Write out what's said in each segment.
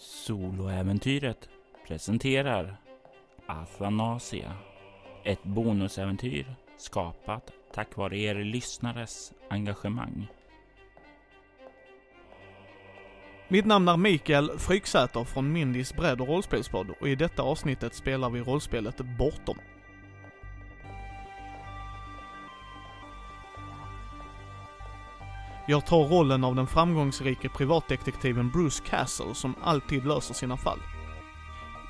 Soloäventyret presenterar Athanasia. Ett bonusäventyr skapat tack vare er lyssnares engagemang. Mitt namn är Mikael Fryksäter från Mindys bredd och rollspelspodd och i detta avsnittet spelar vi rollspelet Bortom. Jag tar rollen av den framgångsrike privatdetektiven Bruce Castle som alltid löser sina fall.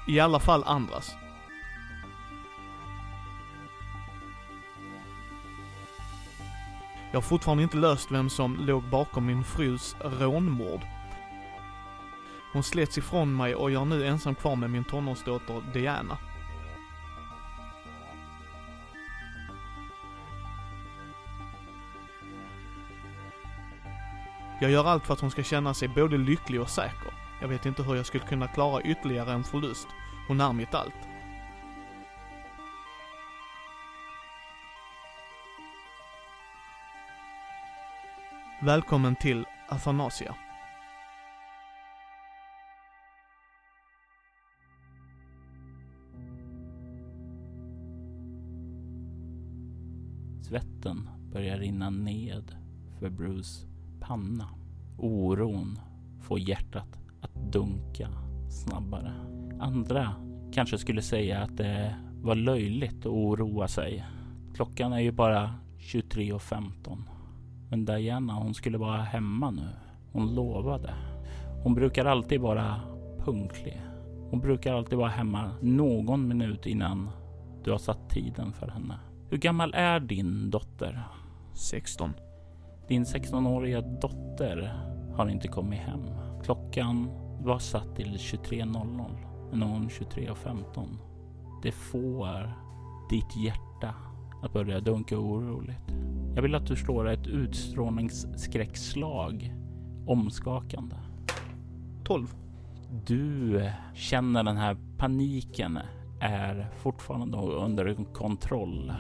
I alla fall andras. Jag har fortfarande inte löst vem som låg bakom min frus rånmord. Hon slets ifrån mig och jag är nu ensam kvar med min tonårsdotter Diana. Jag gör allt för att hon ska känna sig både lycklig och säker. Jag vet inte hur jag skulle kunna klara ytterligare en förlust. Hon är mitt allt. Välkommen till Athanasia. Svetten börjar rinna ned för Bruce panna. Oron får hjärtat att dunka snabbare. Andra kanske skulle säga att det var löjligt att oroa sig. Klockan är ju bara 23.15. Men Diana, hon skulle vara hemma nu. Hon lovade. Hon brukar alltid vara punktlig. Hon brukar alltid vara hemma någon minut innan du har satt tiden för henne. Hur gammal är din dotter? 16. Din 16-åriga dotter har inte kommit hem. Klockan var satt till 23.00, men hon 23.15. Det får ditt hjärta att börja dunka oroligt. Jag vill att du slår ett utstrålningsskräckslag omskakande. 12. Du känner den här paniken är fortfarande under kontroll.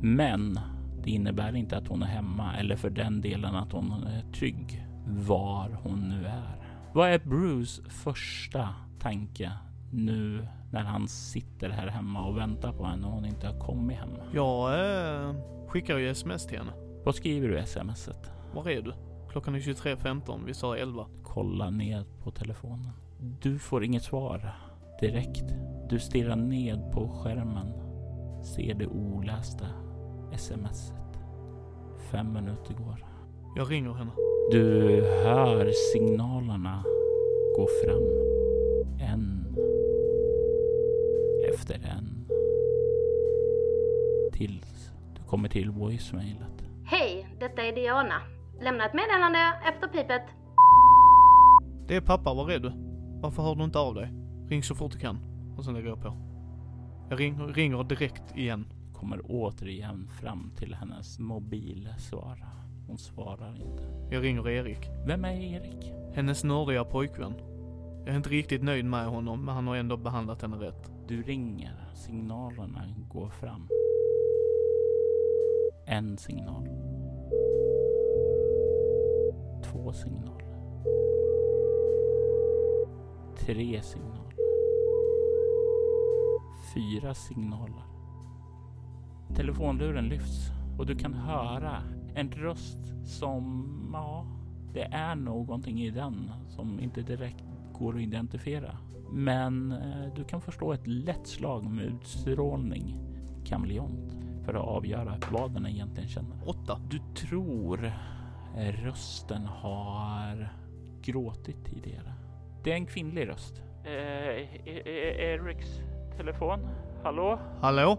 Men det innebär inte att hon är hemma eller för den delen att hon är trygg var hon nu är. Vad är Bruce första tanke nu när han sitter här hemma och väntar på henne och hon inte har kommit hem? Jag eh, skickar ju sms till henne. Vad skriver du i smset? Var är du? Klockan är 23.15, vi sa 11. Kolla ned på telefonen. Du får inget svar direkt. Du stirrar ned på skärmen. Ser det olästa smset. Fem minuter går. Jag ringer henne. Du hör signalerna gå fram. En efter en. Tills du kommer till voicemailet. Hej, detta är Diana. Lämna ett meddelande efter pipet. Det är pappa, var är du? Varför hör du inte av dig? Ring så fort du kan. Och sen lägger jag på. Jag ringer, ringer direkt igen. Kommer återigen fram till hennes mobilsvara. Hon svarar inte. Jag ringer Erik. Vem är Erik? Hennes nördiga pojkvän. Jag är inte riktigt nöjd med honom, men han har ändå behandlat henne rätt. Du ringer. Signalerna går fram. En signal. Två signaler. Tre signaler. Fyra signaler. Telefonluren lyfts och du kan höra en röst som, ja, det är någonting i den som inte direkt går att identifiera. Men eh, du kan förstå ett lätt slag med utstrålning, kameleont, för att avgöra vad den egentligen känner. Åtta. Du tror eh, rösten har gråtit tidigare. Det är en kvinnlig röst. Eh, Eriks telefon? Hallå? Hallå?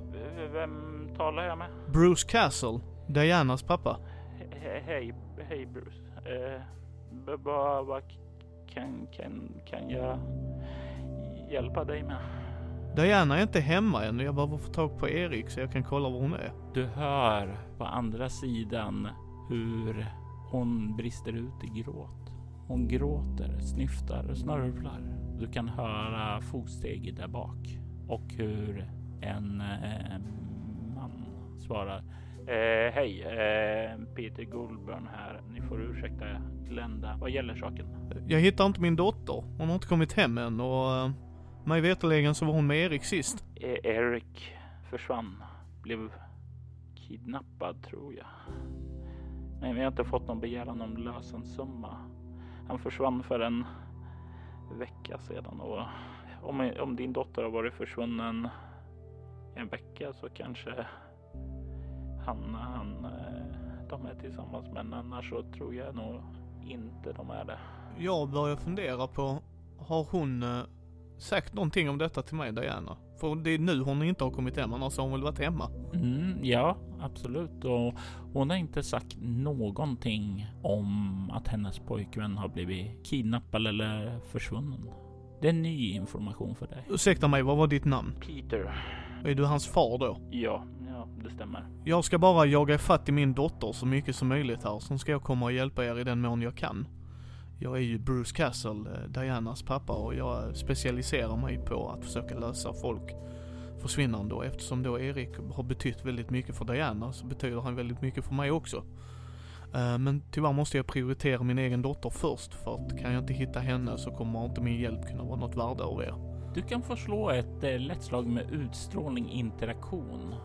Vem talar jag med? Bruce Castle. Dianas pappa. He- Hej, hej Bruce. Eh, Vad kan, kan, kan jag hjälpa dig med? Diana är inte hemma ännu. Jag behöver få tag på Erik så jag kan kolla var hon är. Du hör på andra sidan hur hon brister ut i gråt. Hon gråter, snyftar, snörvlar. Du kan höra fotsteg där bak och hur en eh, svarar. Eh, Hej, eh, Peter Goldburn här. Ni får ursäkta Glenda. Vad gäller saken? jag hittar inte min dotter. Hon har inte kommit hem än och uh, mig veterligen så var hon med Erik sist. E Erik försvann. Blev kidnappad tror jag. Men vi har inte fått någon begäran om lösensumma. Han försvann för en vecka sedan och om, om din dotter har varit försvunnen en vecka så kanske han, han eh, de är tillsammans. Men annars så tror jag nog inte de är det. Jag börjar fundera på, har hon eh, sagt någonting om detta till mig Diana? För det är nu hon inte har kommit hem, annars har hon väl varit hemma? Mm, ja, absolut. Och hon har inte sagt någonting om att hennes pojkvän har blivit kidnappad eller försvunnen. Det är ny information för dig. Ursäkta mig, vad var ditt namn? Peter. Är du hans far då? Ja, ja, det stämmer. Jag ska bara jaga ifatt i min dotter så mycket som möjligt här, sen ska jag komma och hjälpa er i den mån jag kan. Jag är ju Bruce Castle, eh, Dianas pappa och jag specialiserar mig på att försöka lösa folk försvinnande och eftersom då Erik har betytt väldigt mycket för Diana så betyder han väldigt mycket för mig också. Eh, men tyvärr måste jag prioritera min egen dotter först för att kan jag inte hitta henne så kommer inte min hjälp kunna vara något värde av er. Du kan få slå ett eh, lätt slag med utstrålning interaktion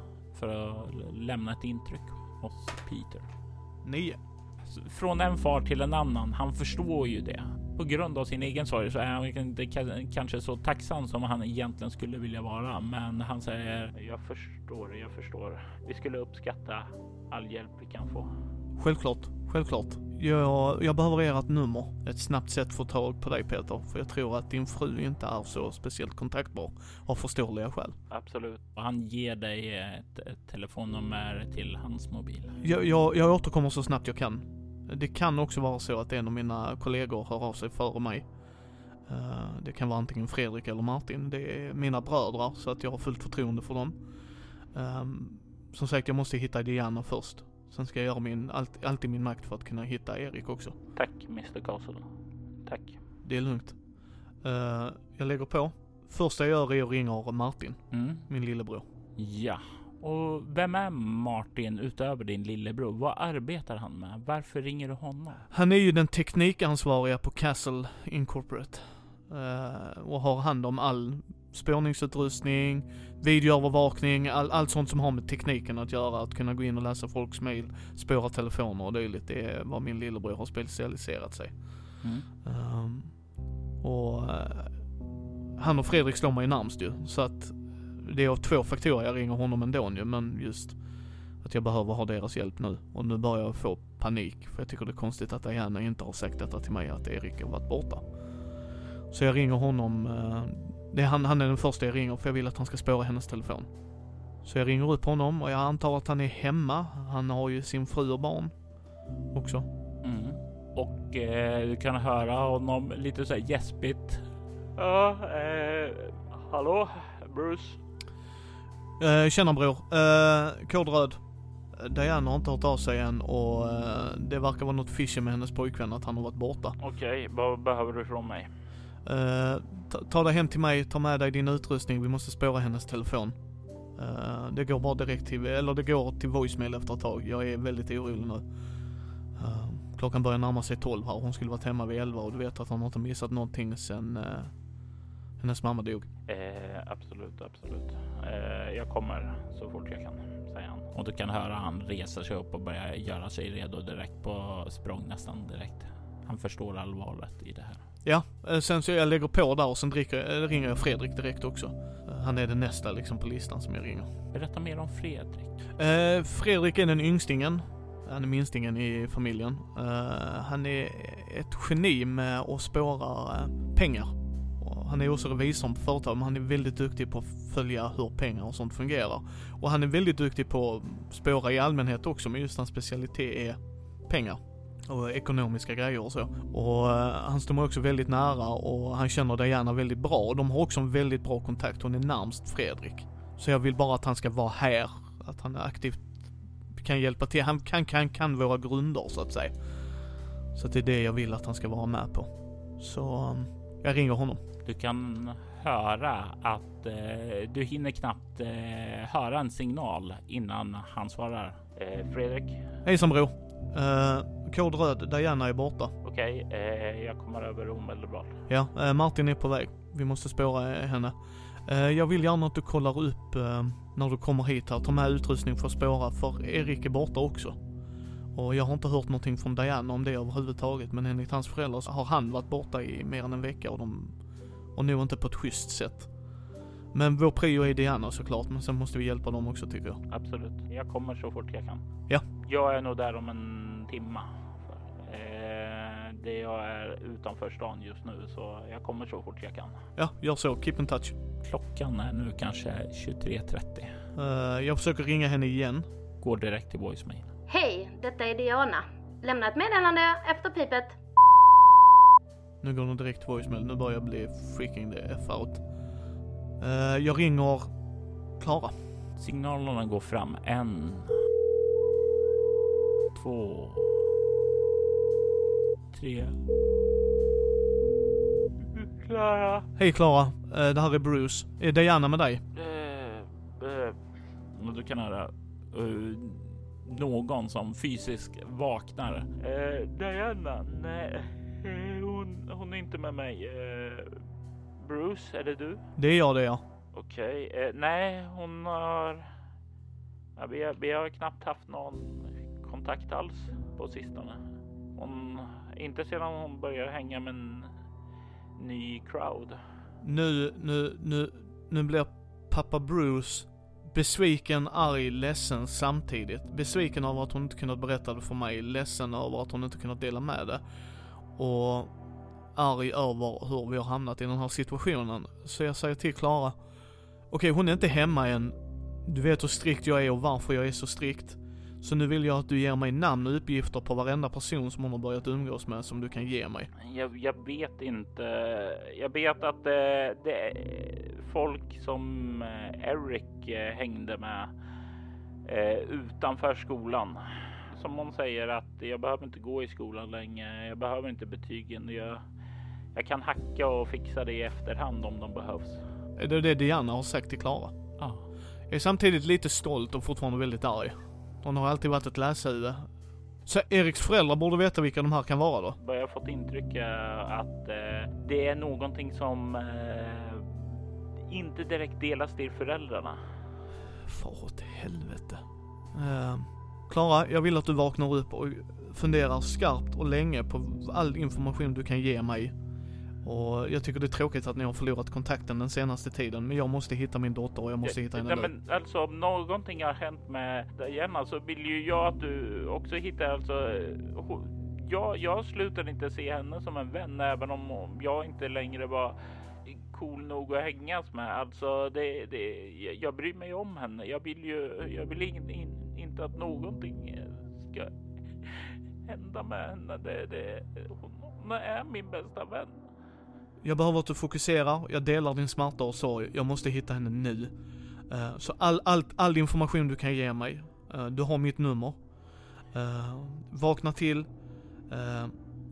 för att lämna ett intryck hos Peter. Nio. Från en far till en annan. Han förstår ju det. På grund av sin egen sorg så är han inte kanske så tacksam som han egentligen skulle vilja vara. Men han säger jag förstår, jag förstår. Vi skulle uppskatta all hjälp vi kan få. Självklart, självklart. Jag, jag behöver ert nummer. Ett snabbt sätt att få tag på dig Peter. För jag tror att din fru inte är så speciellt kontaktbar. Av förståeliga skäl. Absolut. Och han ger dig ett, ett telefonnummer till hans mobil. Jag, jag, jag återkommer så snabbt jag kan. Det kan också vara så att en av mina kollegor hör av sig före mig. Uh, det kan vara antingen Fredrik eller Martin. Det är mina bröder så att jag har fullt förtroende för dem. Um, som sagt, jag måste hitta Diana först. Sen ska jag göra min, allt, allt i min makt för att kunna hitta Erik också. Tack Mr Castle. Tack. Det är lugnt. Uh, jag lägger på. Första jag gör är att ringa Martin, mm. min lillebror. Ja, och vem är Martin utöver din lillebror? Vad arbetar han med? Varför ringer du honom? Han är ju den teknikansvariga på Castle Incorporate. Uh, och har hand om all spårningsutrustning, videoövervakning, all, allt sånt som har med tekniken att göra. Att kunna gå in och läsa folks mail, spåra telefoner och dylikt. Det är vad min lillebror har specialiserat sig. Mm. Um, och uh, han och Fredrik slår mig närmst ju. Så att det är av två faktorer jag ringer honom ändå ju, men just att jag behöver ha deras hjälp nu. Och nu börjar jag få panik, för jag tycker det är konstigt att Diana inte har sagt detta till mig, att Erik har varit borta. Så jag ringer honom, uh, det är han, han är den första jag ringer för jag vill att han ska spåra hennes telefon. Så jag ringer upp honom och jag antar att han är hemma. Han har ju sin fru och barn också. Mm. Och eh, du kan höra honom lite så här gäspigt. Ja, eh, hallå Bruce? Eh, tjena bror. Eh, kod röd. Diana har inte hört av sig än och eh, det verkar vara något fishy med hennes pojkvän att han har varit borta. Okej, okay, vad behöver du från mig? Uh, ta, ta dig hem till mig, ta med dig din utrustning, vi måste spåra hennes telefon. Uh, det går bara direkt till, eller det går till voicemail efter ett tag. Jag är väldigt orolig nu. Uh, klockan börjar närma sig 12 här, hon skulle varit hemma vid 11 och du vet att hon har inte missat någonting sen uh, hennes mamma dog. Eh, absolut, absolut. Eh, jag kommer så fort jag kan, säger han. Och du kan höra han reser sig upp och börjar göra sig redo direkt på språng nästan direkt. Han förstår allvaret i det här. Ja, eh, sen så jag lägger på där och sen dricker, eh, ringer jag Fredrik direkt också. Eh, han är den nästa liksom på listan som jag ringer. Berätta mer om Fredrik. Eh, Fredrik är den yngstingen. Han är minstingen i familjen. Uh, han är ett geni med att spåra pengar. Han är också revisor på företag, men han är väldigt duktig på att följa hur pengar och sånt fungerar. Och han är väldigt duktig på att spåra i allmänhet också, men just hans specialitet är pengar och ekonomiska grejer och så. Och uh, han står mig också väldigt nära och han känner Diana väldigt bra. Och de har också en väldigt bra kontakt. Hon är närmst Fredrik. Så jag vill bara att han ska vara här. Att han aktivt kan hjälpa till. Han kan, kan, kan våra grunder så att säga. Så det är det jag vill att han ska vara med på. Så um, jag ringer honom. Du kan höra att eh, du hinner knappt eh, höra en signal innan han svarar. Eh, Fredrik? Hejsan bror. Uh, kod röd, Diana är borta. Okej, eh, jag kommer över omedelbart. Ja, eh, Martin är på väg. Vi måste spåra eh, henne. Eh, jag vill gärna att du kollar upp eh, när du kommer hit här. Ta med utrustning för att spåra, för Erik är borta också. Och jag har inte hört någonting från Diana om det överhuvudtaget, men enligt hans föräldrar så har han varit borta i mer än en vecka och de, och nog inte på ett schysst sätt. Men vår prio är Diana såklart, men sen måste vi hjälpa dem också tycker jag. Absolut. Jag kommer så fort jag kan. Ja. Jag är nog där om en timma. Det jag är utanför stan just nu så jag kommer så fort jag kan. Ja, gör så. Keep in touch. Klockan är nu kanske 23.30. Eh, jag försöker ringa henne igen. Går direkt till voicemail. Hej, detta är Diana. Lämna ett meddelande efter pipet. Nu går hon direkt till voicemail. Nu börjar jag bli freaking the F out. Eh, jag ringer Klara. Signalerna går fram. En. Två. Tre. Klara. Hej Klara, Eh, det här är Bruce. Är Diana med dig? Eh, eh, du kan höra eh, någon som fysiskt vaknar. Eh, Diana, nej, hon, hon är inte med mig. Eh, Bruce, är det du? Det är jag det ja. Okej, eh, nej, hon har. Ja, vi, har, vi har knappt haft någon kontakt alls på sistone. Hon, inte sedan hon började hänga med en ny crowd. Nu, nu, nu, nu blir pappa Bruce besviken, arg, ledsen samtidigt. Besviken över att hon inte kunnat berätta det för mig, ledsen över att hon inte kunnat dela med det. Och arg över hur vi har hamnat i den här situationen. Så jag säger till Klara, okej hon är inte hemma än. Du vet hur strikt jag är och varför jag är så strikt. Så nu vill jag att du ger mig namn och uppgifter på varenda person som hon har börjat umgås med som du kan ge mig. Jag, jag vet inte. Jag vet att det, det är folk som eh, Eric eh, hängde med eh, utanför skolan. Som hon säger att jag behöver inte gå i skolan längre. Jag behöver inte betygen. Jag, jag kan hacka och fixa det i efterhand om de behövs. Är det det Diana har sagt till Klara? Ja, Jag är samtidigt lite stolt och fortfarande väldigt arg. Hon har alltid varit ett läshuvud. Så Eriks föräldrar borde veta vilka de här kan vara då? Vad jag fått intryck eh, att eh, det är någonting som eh, inte direkt delas till föräldrarna. Far åt helvete. Eh, Klara, jag vill att du vaknar upp och funderar skarpt och länge på all information du kan ge mig. Och jag tycker det är tråkigt att ni har förlorat kontakten den senaste tiden, men jag måste hitta min dotter och jag måste hitta henne Nej, men alltså om någonting har hänt med Diana så vill ju jag att du också hittar alltså. Jag, jag slutar inte se henne som en vän även om jag inte längre var cool nog att hängas med. Alltså det, det, jag- jag bryr mig om henne. Jag vill ju, jag vill in, in, inte att någonting eh, ska hända med henne. Det, det, hon, hon är min bästa vän. Jag behöver att du fokuserar, jag delar din smärta och sorg, jag måste hitta henne nu. Eh, så all, all, all information du kan ge mig, eh, du har mitt nummer. Eh, vakna till,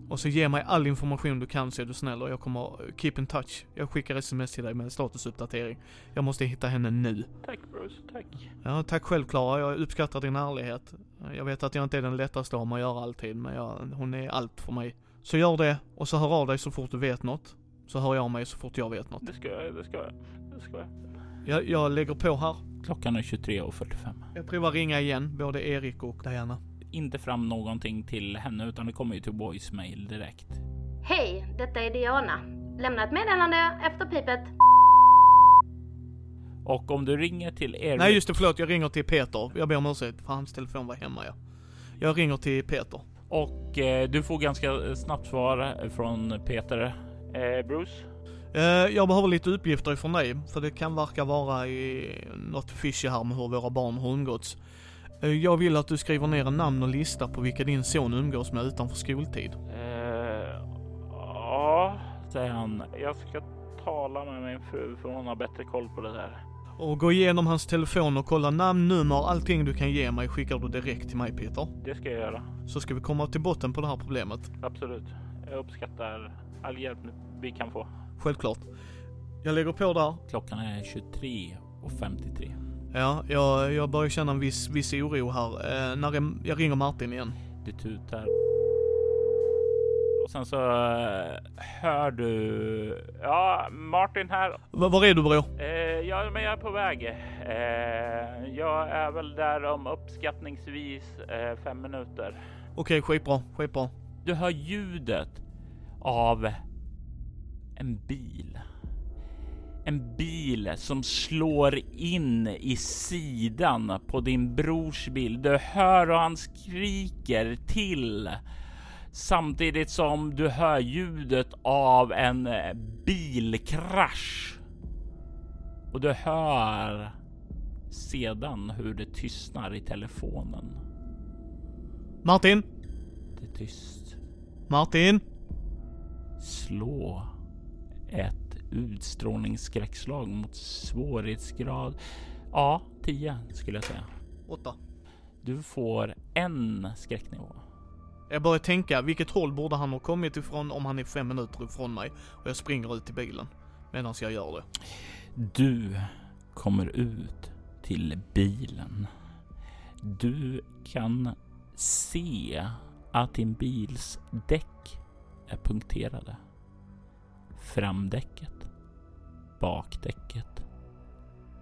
och så ge mig all information du kan så är du snäll och jag kommer keep in touch. Jag skickar sms till dig med en statusuppdatering. Jag måste hitta henne nu. Tack Bruce, tack. Ja, tack själv Klara, jag uppskattar din ärlighet. Jag vet att jag inte är den lättaste om att göra alltid, men jag, hon är allt för mig. Så gör det, och så hör av dig så fort du vet något. Så hör jag av mig så fort jag vet något. Det ska jag, det ska jag, det ska jag. Jag, jag lägger på här. Klockan är 23.45. Jag provar ringa igen, både Erik och Diana. Inte fram någonting till henne utan det kommer ju till voicemail direkt. Hej, detta är Diana. Lämna ett meddelande efter pipet. Och om du ringer till Erik. Nej just det, förlåt, jag ringer till Peter. Jag ber om ursäkt, för hans telefon var hemma ja. Jag ringer till Peter. Och eh, du får ganska snabbt svar från Peter. Eh, Bruce? Eh, jag behöver lite uppgifter ifrån dig, för det kan verka vara i något fishy här med hur våra barn har umgåtts. Eh, jag vill att du skriver ner en namn och lista på vilka din son umgås med utanför skoltid. Eh, ja, säger han. Jag ska tala med min fru för hon har bättre koll på det där. Och gå igenom hans telefon och kolla namn, nummer, allting du kan ge mig skickar du direkt till mig Peter. Det ska jag göra. Så ska vi komma till botten på det här problemet. Absolut. Jag uppskattar all hjälp vi kan få. Självklart. Jag lägger på där. Klockan är 23.53. Ja, jag, jag börjar känna en viss, viss oro här. Eh, när jag, jag ringer Martin igen. Det tutar. Och sen så eh, hör du... Ja, Martin här. V var är du bror? Eh, ja, men jag är på väg. Eh, jag är väl där om uppskattningsvis eh, fem minuter. Okej, skitbra, skitbra. Du hör ljudet av en bil. En bil som slår in i sidan på din brors bil. Du hör hur han skriker till samtidigt som du hör ljudet av en bilkrasch. Och du hör sedan hur det tystnar i telefonen. Martin? Det är tyst. Martin? Slå ett utstrålningsskräckslag mot svårighetsgrad. Ja, 10 skulle jag säga. Åtta. Du får en skräcknivå. Jag börjar tänka, vilket håll borde han ha kommit ifrån om han är fem minuter ifrån mig och jag springer ut till bilen medan jag gör det. Du kommer ut till bilen. Du kan se att din bils däck är punkterade. Framdäcket, bakdäcket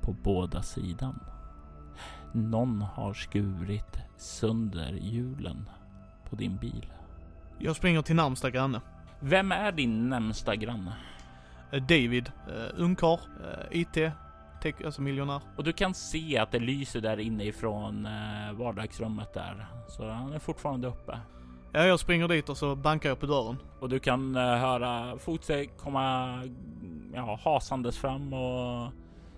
på båda sidan. Någon har skurit sönder hjulen på din bil. Jag springer till närmsta granne. Vem är din närmsta granne? Eh, David, uh, ungkarl, uh, IT, tech, alltså miljonär. Och du kan se att det lyser där inne ifrån uh, vardagsrummet där. Så han är fortfarande uppe. Ja, jag springer dit och så bankar jag på dörren. Och du kan uh, höra fotsteg komma ja, hasandes fram och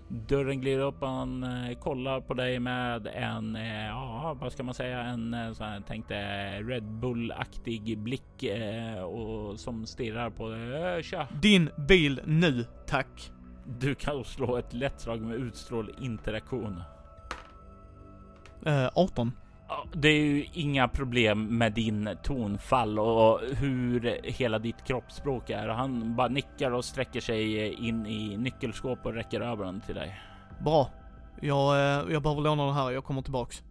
dörren glider upp och han uh, kollar på dig med en, uh, ja vad ska man säga, en uh, sån här tänkte Red Bull-aktig blick och som stirrar på dig. Tja! Din bil nu, tack. Du kan slå ett lätt slag med utstrål interaktion. 18. Det är ju inga problem med din tonfall och hur hela ditt kroppsspråk är. Han bara nickar och sträcker sig in i nyckelskåp och räcker över den till dig. Bra. Jag, jag behöver låna den här, jag kommer tillbaks.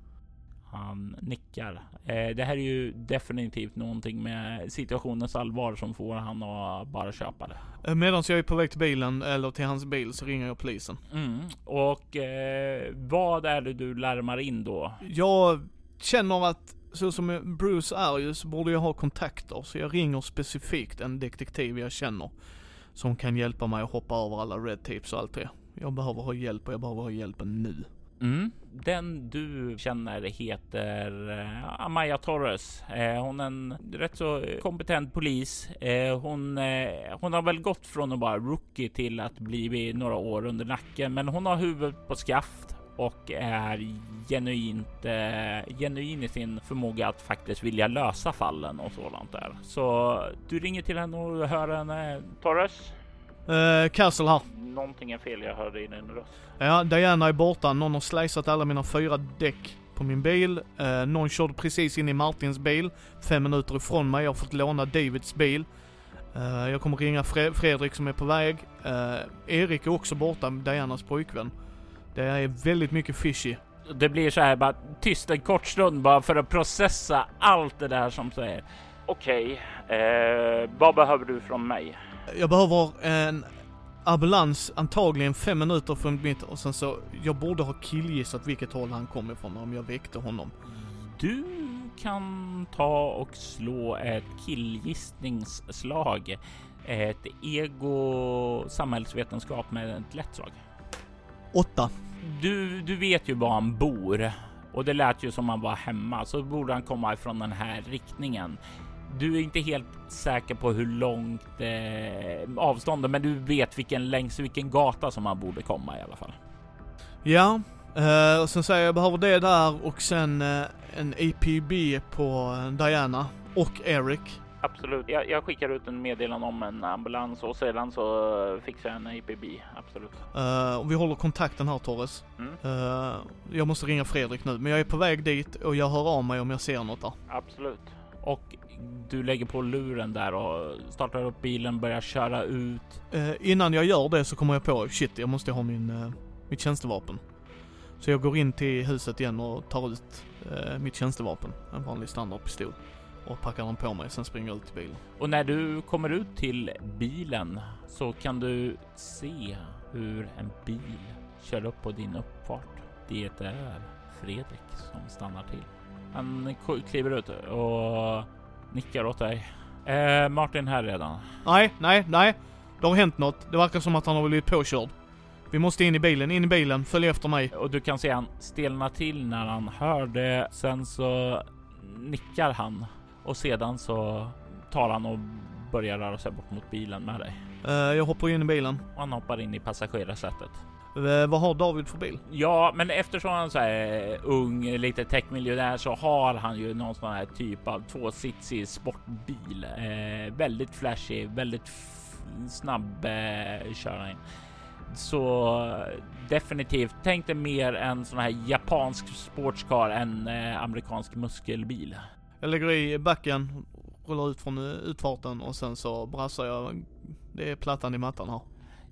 Han nickar. Det här är ju definitivt någonting med situationens allvar som får han att bara köpa det. Medan jag är på väg till bilen eller till hans bil så ringer jag polisen. Mm. Och eh, vad är det du larmar in då? Jag känner att så som Bruce är ju så borde jag ha kontakter så jag ringer specifikt en detektiv jag känner. Som kan hjälpa mig att hoppa över alla red tapes och allt det. Jag behöver ha hjälp och jag behöver ha hjälpen nu. Mm. Den du känner heter eh, Amaya Torres. Eh, hon är en rätt så kompetent polis. Eh, hon, hon har väl gått från att vara rookie till att bli några år under nacken, men hon har huvudet på skaft och är genuint eh, genuin i sin förmåga att faktiskt vilja lösa fallen och sådant där. Så du ringer till henne och hör henne. Torres? Eh, Castle här. Någonting är fel, jag hörde i din röst. Ja, Diana är borta. Någon har slicat alla mina fyra däck på min bil. Eh, någon körde precis in i Martins bil, fem minuter ifrån mig. Jag har fått låna Davids bil. Eh, jag kommer ringa Fre Fredrik som är på väg. Eh, Erik är också borta, Dianas pojkvän. Det är väldigt mycket fishy. Det blir så här bara tyst en kort stund bara för att processa allt det där som säger. Okej, okay, eh, vad behöver du från mig? Jag behöver en ambulans antagligen fem minuter från mitt och sen så, jag borde ha killgissat vilket håll han kom ifrån om jag väckte honom. Du kan ta och slå ett killgissningsslag. Ett ego samhällsvetenskap med ett lätt slag. Åtta. Du, du vet ju var han bor och det lät ju som han var hemma så borde han komma ifrån den här riktningen. Du är inte helt säker på hur långt eh, avståndet, men du vet vilken längs vilken gata som han borde komma i alla fall. Ja, eh, och sen säger jag behöver det där och sen eh, en APB på Diana och Eric. Absolut. Jag, jag, skickar ut en meddelande om en ambulans och sedan så fixar jag en APB. Absolut. Uh, vi håller kontakten här Torres. Mm. Uh, jag måste ringa Fredrik nu, men jag är på väg dit och jag hör av mig om jag ser något där. Absolut. Och du lägger på luren där och startar upp bilen, börjar köra ut. Uh, innan jag gör det så kommer jag på, shit, jag måste ha min, uh, mitt tjänstevapen. Så jag går in till huset igen och tar ut mitt tjänstevapen. En vanlig standardpistol. Och packar den på mig. Sen springer jag ut till bilen. Och när du kommer ut till bilen så kan du se hur en bil kör upp på din uppfart. Det är Fredrik som stannar till. Han kliver ut och nickar åt dig. Eh, Martin här redan. Nej, nej, nej. Det har hänt något. Det verkar som att han har blivit påkörd. Vi måste in i bilen, in i bilen, följ efter mig. Och du kan se han stelna till när han hör det. Sen så nickar han och sedan så tar han och börjar röra sig bort mot bilen med dig. Uh, jag hoppar in i bilen. Och han hoppar in i passagerarsätet. Uh, vad har David för bil? Ja, men eftersom han är så här ung, lite techmiljonär så har han ju någon sån här typ av tvåsitsig sportbil. Uh, väldigt flashig, väldigt snabb uh, köra in. Så definitivt, tänk dig mer en sån här japansk sportscar än eh, amerikansk muskelbil. Jag lägger i backen, rullar ut från eh, utfarten och sen så brassar jag. Det är plattan i mattan här.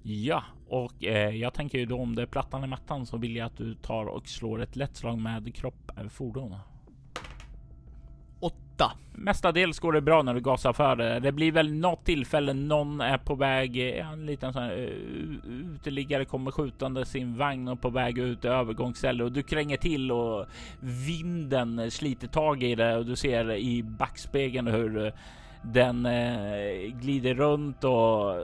Ja, och eh, jag tänker ju då om det är plattan i mattan så vill jag att du tar och slår ett lätt slag med kropp, eh, fordon. Åtta. Mestadels går det bra när du gasar för det. Det blir väl något tillfälle någon är på väg, en liten sån här eh, uteliggare kommer skjutande sin vagn och på väg ut i övergångsställe och du kränger till och vinden sliter tag i det och du ser i backspegeln hur eh, den eh, glider runt och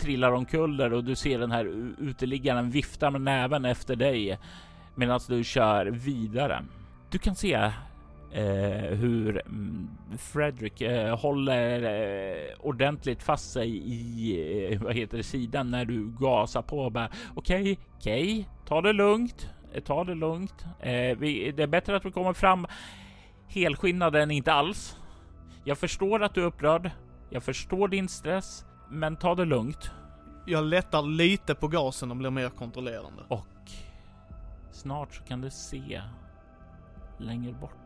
trillar omkull och du ser den här uteliggaren vifta med näven efter dig medan du kör vidare. Du kan se eh, hur mm, Fredrik eh, håller eh, ordentligt fast sig i eh, vad heter det, sidan när du gasar på bara okej, okay, okej, okay, ta det lugnt, eh, ta det lugnt. Eh, vi, det är bättre att vi kommer fram helskinnade än inte alls. Jag förstår att du är upprörd. Jag förstår din stress, men ta det lugnt. Jag lättar lite på gasen och blir mer kontrollerande. Och snart så kan du se längre bort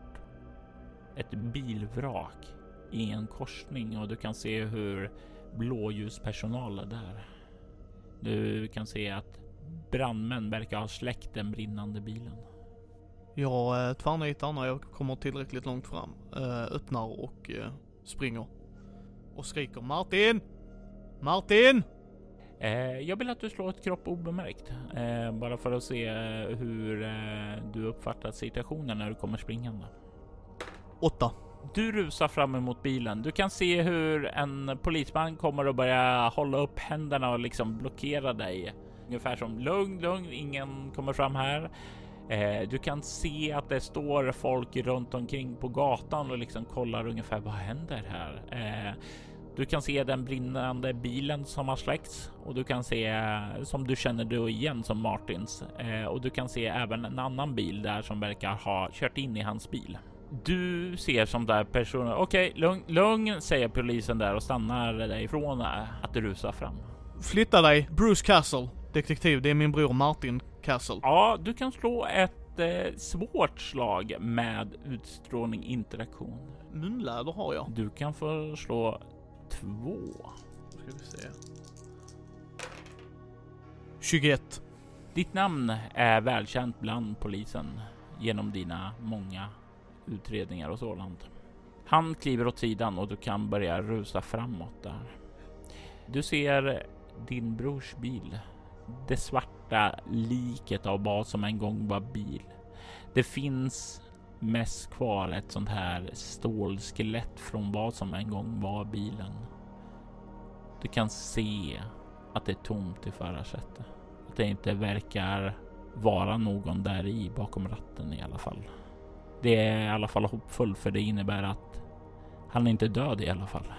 ett bilvrak i en korsning och du kan se hur blåljuspersonal är där. Du kan se att brandmän verkar ha släckt den brinnande bilen. Jag eh, tvärnitar när jag kommer tillräckligt långt fram, eh, öppnar och eh, springer och skriker Martin! Martin! Jag vill att du slår ett kropp obemärkt bara för att se hur du uppfattat situationen när du kommer springande. Åtta. Du rusar fram emot bilen. Du kan se hur en polisman kommer och börjar hålla upp händerna och liksom blockera dig. Ungefär som lugn, lugn, ingen kommer fram här. Eh, du kan se att det står folk runt omkring på gatan och liksom kollar ungefär vad händer här? Eh, du kan se den brinnande bilen som har släckts och du kan se som du känner då igen som Martins eh, och du kan se även en annan bil där som verkar ha kört in i hans bil. Du ser som där personen. Okej, okay, lugn, lugn, säger polisen där och stannar dig ifrån att rusa fram. Flytta dig, Bruce Castle, detektiv. Det är min bror Martin Castle. Ja, du kan slå ett eh, svårt slag med utstrålning interaktion. Munläder har jag. Du kan få slå två. Ska vi se. 21. Ditt namn är välkänt bland polisen genom dina många utredningar och sådant. Han kliver åt sidan och du kan börja rusa framåt där. Du ser din brors bil. Det svarta liket av vad som en gång var bil. Det finns mest kvar ett sånt här stålskelett från vad som en gång var bilen. Du kan se att det är tomt i förarsätet. Att det inte verkar vara någon där i bakom ratten i alla fall. Det är i alla fall hoppfullt för det innebär att han är inte död i alla fall.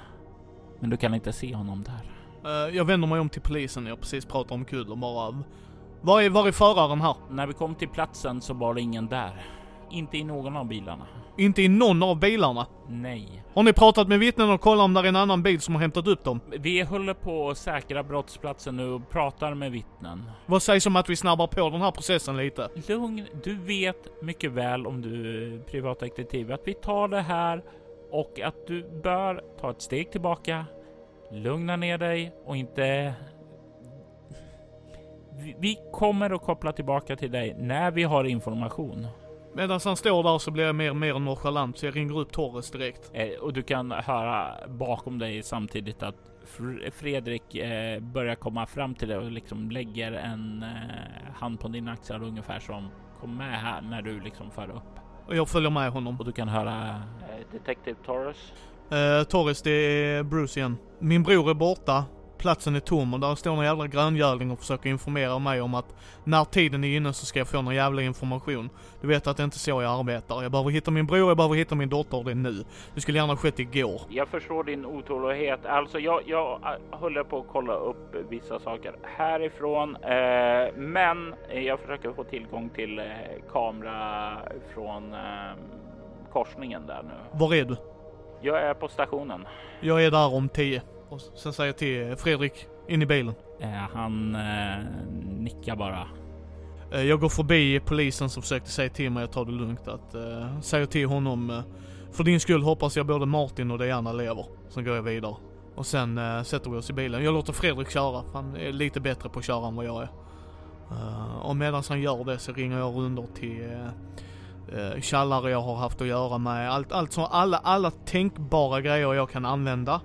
Men du kan inte se honom där. Uh, jag vänder mig om till polisen jag precis pratar om kul och bara... Var är, var är föraren här? När vi kom till platsen så var det ingen där. Inte i någon av bilarna. Inte i någon av bilarna? Nej. Har ni pratat med vittnen och kollat om det är en annan bil som har hämtat upp dem? Vi håller på att säkra brottsplatsen nu och pratar med vittnen. Vad sägs om att vi snabbar på den här processen lite? Lugn, du vet mycket väl om du är privatdetektiv att vi tar det här och att du bör ta ett steg tillbaka, lugna ner dig och inte vi kommer att koppla tillbaka till dig när vi har information. Medan han står där så blir jag mer och mer nonchalant så jag ringer upp Torres direkt. Eh, och du kan höra bakom dig samtidigt att Fr- Fredrik eh, börjar komma fram till dig och liksom lägger en eh, hand på din axel ungefär som kom med här när du liksom för upp. Och jag följer med honom. Och du kan höra eh, Detective Torres. Eh, Torres, det är Bruce igen. Min bror är borta. Platsen är tom och där står någon jävla gröngöling och försöker informera mig om att när tiden är inne så ska jag få någon jävla information. Du vet att det är inte så jag arbetar. Jag behöver hitta min bror, jag behöver hitta min dotter och det är nu. Det skulle gärna ha skett igår. Jag förstår din otålighet. Alltså, jag, jag äh, håller på att kolla upp vissa saker härifrån, eh, men jag försöker få tillgång till eh, kamera från eh, korsningen där nu. Var är du? Jag är på stationen. Jag är där om tio. Och sen säger jag till Fredrik, in i bilen. Eh, han eh, nickar bara. Eh, Jag går förbi polisen som försökte säga till mig att ta det lugnt. Att uh, säga till honom, eh, för din skull hoppas jag både Martin och Diana lever. Sen går jag vidare. Och sen uh, sätter vi oss i bilen. Jag låter Fredrik köra, för han är lite bättre på att köra än vad jag är. Uh, och medan han gör det så ringer jag runder till uh, uh, tjallare jag har haft att göra med. Allt, allt så, alla, alla tänkbara grejer jag kan använda.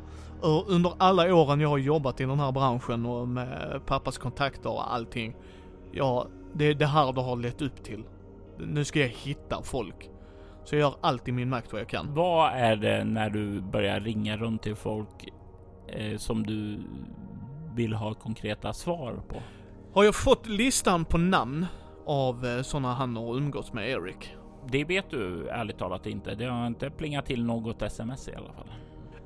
Under alla åren jag har jobbat i den här branschen och med pappas kontakter och allting. Ja, det är det här det har lett upp till. Nu ska jag hitta folk. Så jag gör allt i min makt vad jag kan. Vad är det när du börjar ringa runt till folk eh, som du vill ha konkreta svar på? Har jag fått listan på namn av eh, sådana han har umgåtts med Erik? Det vet du ärligt talat inte. Det har inte plingat till något sms i alla fall.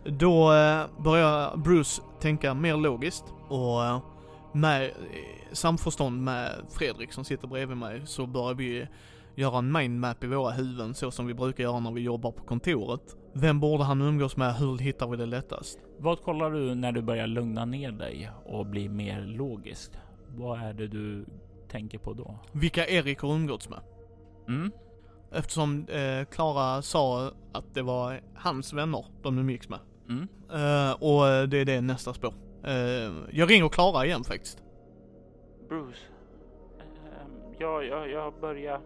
Då eh, börjar Bruce tänka mer logiskt och eh, med eh, samförstånd med Fredrik som sitter bredvid mig så börjar vi göra en mindmap i våra huvuden så som vi brukar göra när vi jobbar på kontoret. Vem borde han umgås med? Hur hittar vi det lättast? Vad kollar du när du börjar lugna ner dig och bli mer logiskt? Vad är det du tänker på då? Vilka Erik har umgåtts med? Mm? Eftersom eh, Klara sa att det var hans vänner de umgicks med. Mm? Eh, och det är det nästa spår. Eh, jag ringer Klara igen faktiskt. Bruce. ehm, ja, jag, jag börjar.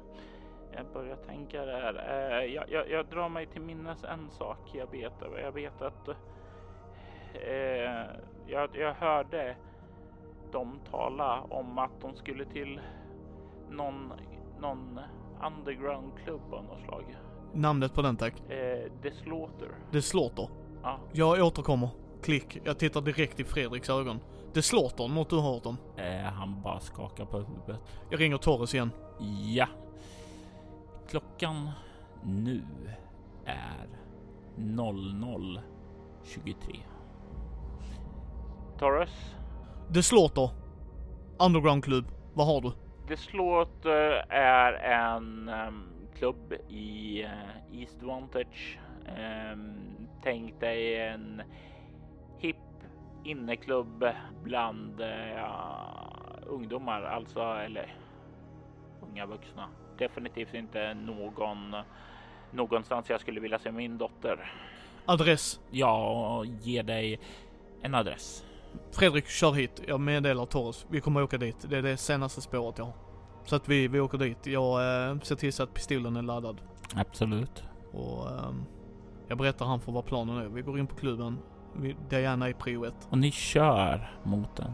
Jag börjar tänka där. Eh, jag, jag, jag drar mig till minnes en sak jag vet. Jag vet att jag, jag hörde dem tala om att de skulle till någon, någon undergroundklubb av något slag. Namnet på den tack. Eh, The Slaughter. Det slåter. Ja. Jag återkommer. Klick. Jag tittar direkt i Fredriks ögon. Det slåter, något du har om. Eh, han bara skakar på huvudet. Jag ringer Torres igen. Ja. Klockan nu är 00.23. Torres, Det slåter. Undergroundklubb. Vad har du? The Slaughter är en ehm, klubb i uh, East Vantage. Um, tänk dig en hipp inneklubb bland eh, ungdomar, alltså eller unga vuxna. Definitivt inte någon någonstans jag skulle vilja se min dotter. Adress. Jag ger dig en adress. Fredrik, kör hit. Jag meddelar Torres. Vi kommer åka dit. Det är det senaste spåret jag har. Så att vi, vi åker dit. Jag eh, ser till så att pistolen är laddad. Absolut. Och ehm, jag berättar han för vad planen är. Vi går in på klubben. Vi, Diana är prio ett. Och ni kör mot den.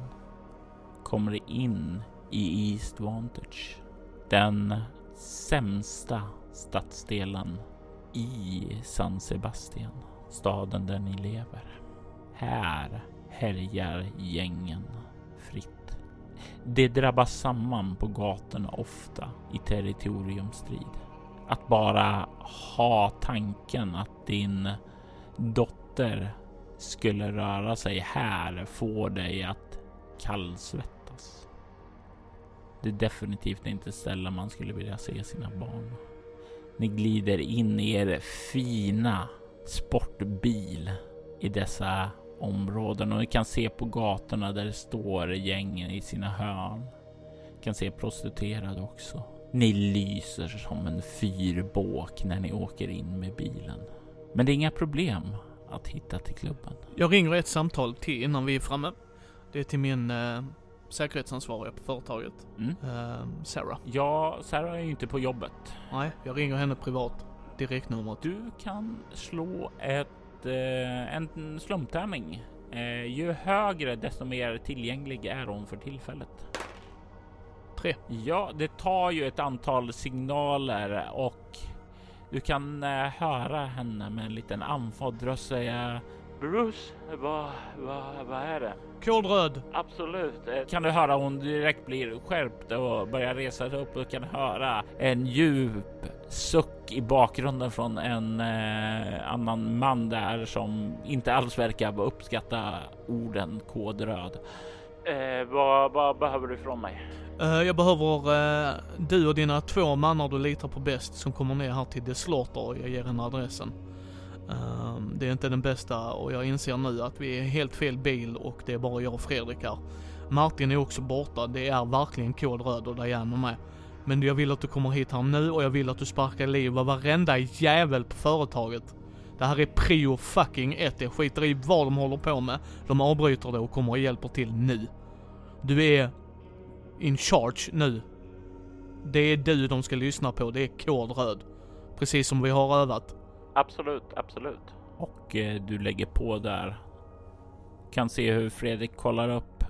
Kommer in i East Vantage. Den sämsta stadsdelen i San Sebastian. Staden där ni lever. Här härjar gängen fritt. Det drabbas samman på gatorna ofta i territoriumstrid. Att bara ha tanken att din dotter skulle röra sig här får dig att kallsvettas. Det är definitivt inte ställen man skulle vilja se sina barn. Ni glider in i er fina sportbil i dessa områden och ni kan se på gatorna där det står gängen i sina hörn. Ni kan se prostituerade också. Ni lyser som en fyrbåk när ni åker in med bilen. Men det är inga problem att hitta till klubben. Jag ringer ett samtal till innan vi är framme. Det är till min eh, säkerhetsansvariga på företaget. Mm. Ehm, Sarah. Ja, Sarah är ju inte på jobbet. Nej, jag ringer henne privat. Direktnumret. Du kan slå ett, eh, en slumptärning. Eh, ju högre desto mer tillgänglig är hon för tillfället. Tre. Ja, det tar ju ett antal signaler och du kan eh, höra henne med en liten andfådd röst säga Bruce, vad, vad, vad är det? Kod röd. Absolut. Eh, Kan du höra hon direkt blir skärpt och börjar resa sig upp och kan höra en djup suck i bakgrunden från en eh, annan man där som inte alls verkar uppskatta orden kodröd. Eh, vad, vad behöver du från mig? Eh, jag behöver eh, du och dina två mannar du litar på bäst som kommer ner här till The Slaughter. Jag ger henne adressen. Ehm, det är inte den bästa och jag inser nu att vi är helt fel bil och det är bara jag och Fredrik här. Martin är också borta. Det är verkligen kod röd och Diana med. Men jag vill att du kommer hit här nu och jag vill att du sparkar liv av varenda jävel på företaget. Det här är prio fucking ett. Jag skiter i vad de håller på med. De avbryter det och kommer och hjälper till nu. Du är in charge nu. Det är du de ska lyssna på. Det är kod röd. Precis som vi har övat. Absolut, absolut. Och eh, du lägger på där. Kan se hur Fredrik kollar upp.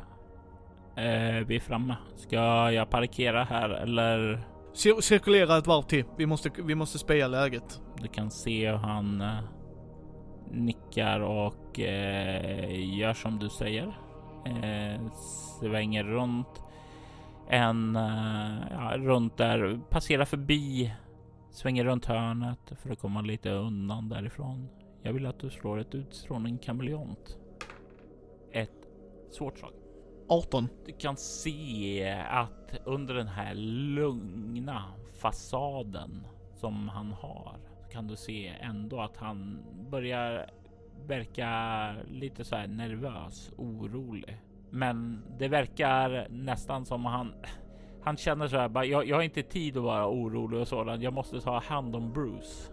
Eh, vi är framme. Ska jag parkera här eller? Cir- cirkulera ett varv till. Vi måste, vi måste speja läget. Du kan se hur han eh, nickar och eh, gör som du säger. Eh, svänger runt en, eh, ja, runt där, passerar förbi, svänger runt hörnet för att komma lite undan därifrån. Jag vill att du slår ett utstrålning kameleont. Ett svårt slag. 18. Du kan se att under den här lugna fasaden som han har så kan du se ändå att han börjar verka lite så här nervös, orolig. Men det verkar nästan som han han känner så här bara jag, jag har inte tid att vara orolig och sådant. Jag måste ta hand om Bruce.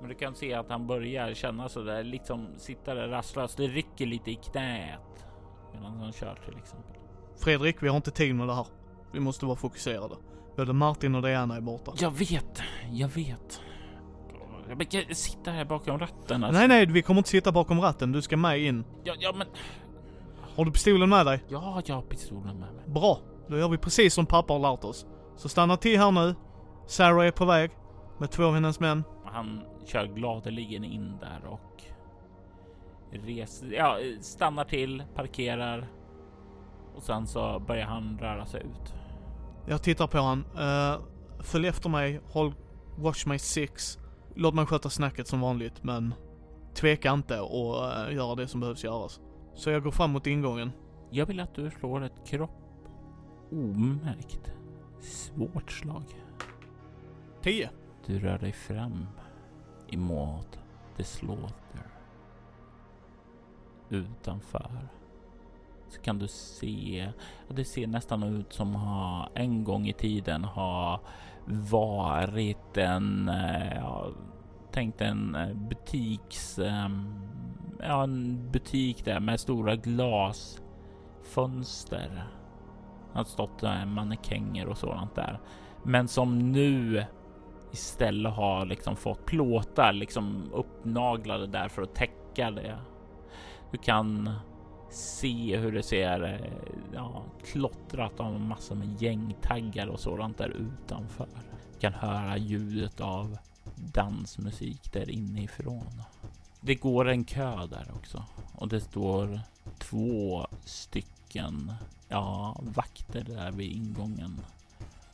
Men du kan se att han börjar känna så där liksom sitta där rastlös. Det rycker lite i knät medan han kör till exempel. Fredrik, vi har inte tid med det här. Vi måste vara fokuserade. Både Martin och Diana är borta. Jag vet, jag vet. Jag kan sitta här bakom ratten. Alltså. Nej, nej, vi kommer inte sitta bakom ratten. Du ska med in. Ja, ja, men Har du pistolen med dig? ja, jag har pistolen med mig. Bra. Då gör vi precis som pappa har lärt oss. Så stanna till här nu. Sarah är på väg. Med två av hennes män. Han kör gladeligen in där och reser, ja, stannar till, parkerar och sen så börjar han röra sig ut. Jag tittar på han. Uh, följ efter mig. Håll watch my six. Låt mig sköta snacket som vanligt, men tveka inte och uh, göra det som behövs göras. Så jag går fram mot ingången. Jag vill att du slår ett kropp omärkt svårt slag. 10. Du rör dig fram emot The Slaughter. Utanför så kan du se, det ser nästan ut som ha en gång i tiden har varit en, eh, ja, tänk en eh, butiks, ehm, ja en butik där med stora glasfönster. Har stått mannekänger och sådant där. Men som nu istället har liksom fått plåtar liksom uppnaglade där för att täcka det. Du kan se hur det ser eh, ja, klottrat av massor med gängtaggar och sådant där utanför. Du kan höra ljudet av dansmusik där inifrån. Det går en kö där också och det står två stycken ja, vakter där vid ingången.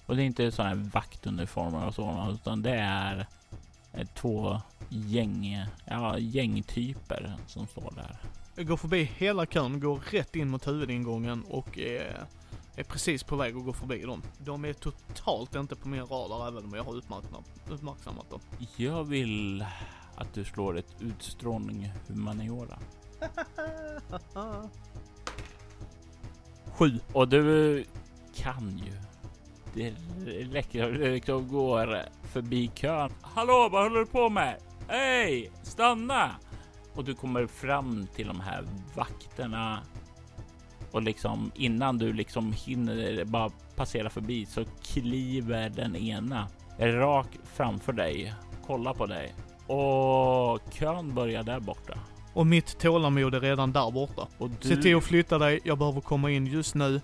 Och det är inte sådana här vaktuniformer och sådana utan det är eh, två gäng, ja, gängtyper som står där. Jag går förbi hela kön, går rätt in mot huvudingången och är, är precis på väg att gå förbi dem. De är totalt inte på min radar även om jag har uppmärksammat, uppmärksammat dem. Jag vill att du slår ett utstrålning humaniora. Sju. Och du kan ju direkt liksom går förbi kön. Hallå, vad håller du på med? Hej, stanna! Och du kommer fram till de här vakterna och liksom innan du liksom hinner bara passera förbi så kliver den ena rakt framför dig, kolla på dig och kön börjar där borta. Och mitt tålamod är redan där borta. Och Se till att flytta dig, jag behöver komma in just nu.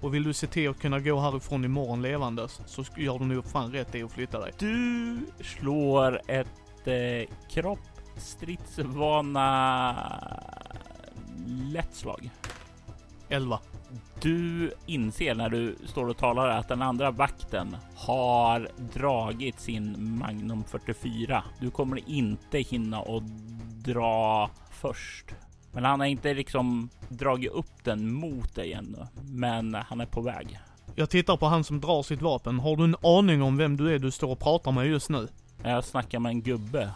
Och vill du se till att kunna gå härifrån imorgon levandes så gör du nog fan rätt i att flytta dig. Du slår ett eh, kropp stridsvana lätt slag. 11. Du inser när du står och talar att den andra vakten har dragit sin Magnum 44. Du kommer inte hinna att dra först. Men han har inte liksom dragit upp den mot dig ännu. Men han är på väg. Jag tittar på han som drar sitt vapen. Har du en aning om vem du är du står och pratar med just nu? Jag snackar med en gubbe.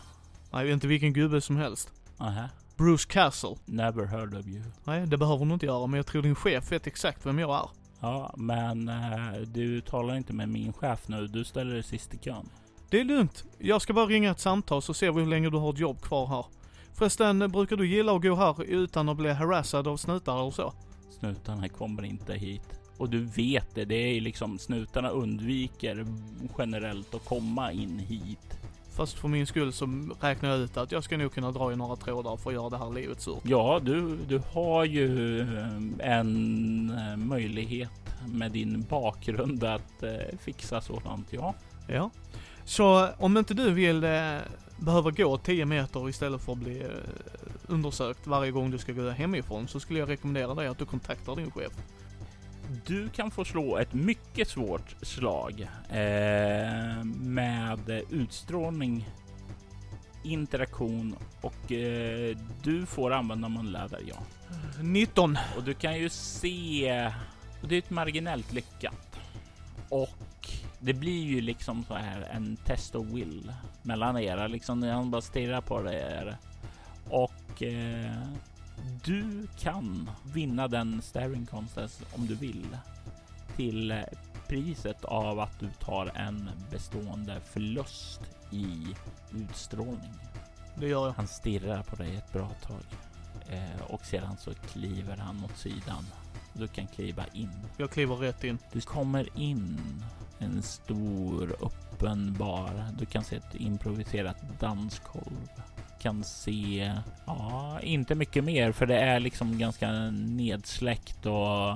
Nej, inte vilken gubbe som helst. Aha. Bruce Castle. Never heard of you. Nej, det behöver du inte göra, men jag tror din chef vet exakt vem jag är. Ja, men eh, du talar inte med min chef nu. Du ställer dig sist i kön. Det är lugnt. Jag ska bara ringa ett samtal så ser vi hur länge du har ett jobb kvar här. Förresten, brukar du gilla att gå här utan att bli harassad av snutar eller så? Snutarna kommer inte hit. Och du vet det. Det är ju liksom snutarna undviker generellt att komma in hit. Fast för min skull så räknar jag ut att jag ska nog kunna dra i några trådar för att göra det här livet surt. Ja, du, du har ju eh, en eh, möjlighet med din bakgrund att eh, fixa sådant. Ja, Ja. Så om inte du vill eh, behöva gå 10 meter istället för att bli eh, undersökt varje gång du ska gå hemifrån så skulle jag rekommendera dig att du kontaktar din chef. Du kan få slå ett mycket svårt slag eh, med utstrålning, interaktion och eh, du får använda munläder. Ja, 19. och du kan ju se. Och det är ett marginellt lyckat och det blir ju liksom så här en test of will mellan er. Liksom när han bara stirrar på er och eh, du kan vinna den staring contest om du vill till priset av att du tar en bestående förlust i utstrålning. Det gör jag. Han stirrar på dig ett bra tag eh, och sedan så kliver han mot sidan. Du kan kliva in. Jag kliver rätt in. Du kommer in en stor öppen bar. Du kan se ett improviserat dansgolv. Kan se, ja, inte mycket mer för det är liksom ganska nedsläckt och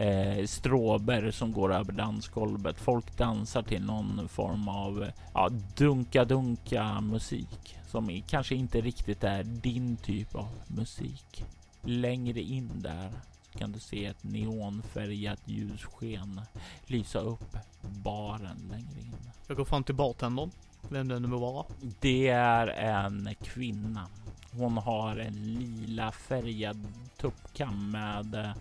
eh, stråber som går över dansgolvet. Folk dansar till någon form av ja, dunka-dunka musik som kanske inte riktigt är din typ av musik. Längre in där kan du se ett neonfärgat ljussken lysa upp baren längre in. Jag går fram till bartendern. Vem det nu må vara. Det är en kvinna. Hon har en lila färgad tuppkam med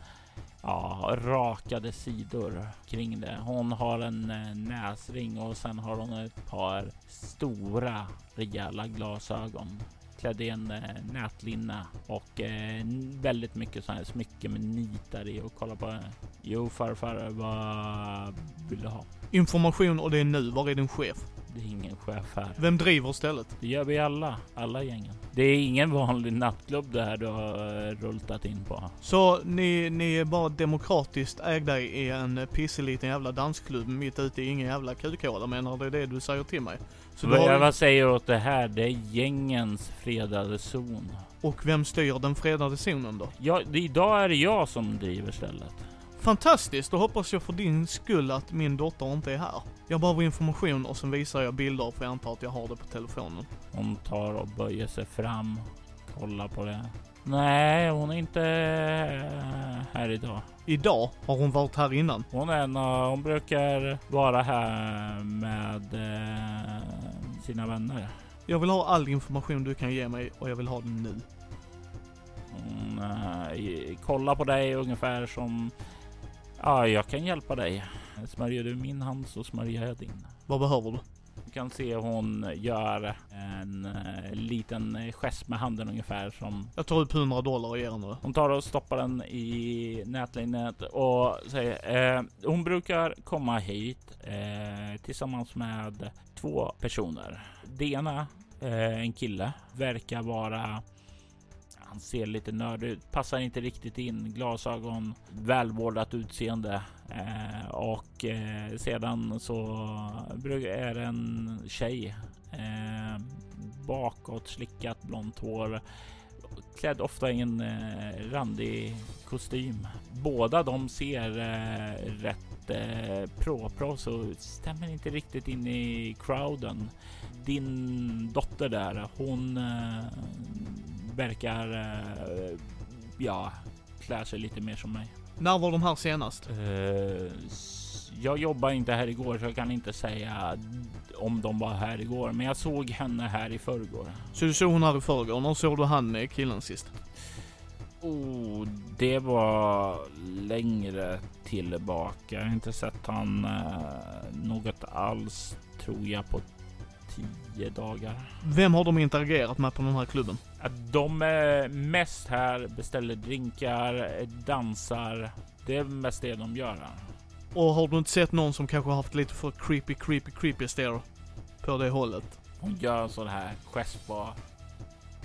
ja, rakade sidor kring det. Hon har en eh, näsring och sen har hon ett par stora rejäla glasögon. Klädd i en eh, nätlinne och eh, väldigt mycket sådana här smycken med nitar i och kolla på. Jo farfar, vad vill du ha? Information och det är nu. Var är din chef? Det är ingen chef här. Vem driver stället? Det gör vi alla, alla gängen. Det är ingen vanlig nattklubb det här du har eh, rultat in på. Så ni, ni är bara demokratiskt ägda i en pisseliten jävla dansklubb mitt ute i ingen jävla kukhåla menar du? Det är det du säger till mig? Så vad, har, vad säger åt det här? Det är gängens fredade zon. och vem styr den fredade zonen då? Ja, idag är det jag som driver stället. Fantastiskt, då hoppas jag för din skull att min dotter inte är här. Jag behöver information och sen visar jag bilder för jag antar att jag har det på telefonen. Hon tar och böjer sig fram, kollar på det. Nej, hon är inte här idag. Idag har hon varit här innan. Hon är en, av- hon brukar vara här med eh, sina vänner. Jag vill ha all information du kan ge mig och jag vill ha den nu. Hon eh, kollar på dig ungefär som Ja, jag kan hjälpa dig. Smörjer du min hand så smörjer jag din. Vad behöver du? Du kan se hon gör en eh, liten gest med handen ungefär som Jag tar upp 100 dollar och ger henne hon tar och stoppar den i nätlinnet och säger eh, hon brukar komma hit eh, tillsammans med två personer. Det ena, eh, en kille, verkar vara han ser lite nördig ut, passar inte riktigt in. Glasögon, välvårdat utseende eh, och eh, sedan så är det en tjej eh, bakåt slickat blont hår klädd ofta i en eh, randig kostym. Båda de ser eh, rätt eh, pro-proffs och stämmer inte riktigt in i crowden. Din dotter där, hon eh, verkar eh, ja, klä sig lite mer som mig. När var de här senast? Uh, jag jobbade inte här igår så jag kan inte säga om de var här igår. Men jag såg henne här i förrgår. Så du såg hon här i förrgår? När såg du han killen sist? Oh, det var längre tillbaka. Jag har inte sett han eh, något alls tror jag på tio dagar. Vem har de interagerat med på den här klubben? De är mest här, beställer drinkar, dansar. Det är mest det de gör här. Och har du inte sett någon som kanske haft lite för creepy, creepy, creepy stare på det hållet? Hon gör sån här gest på.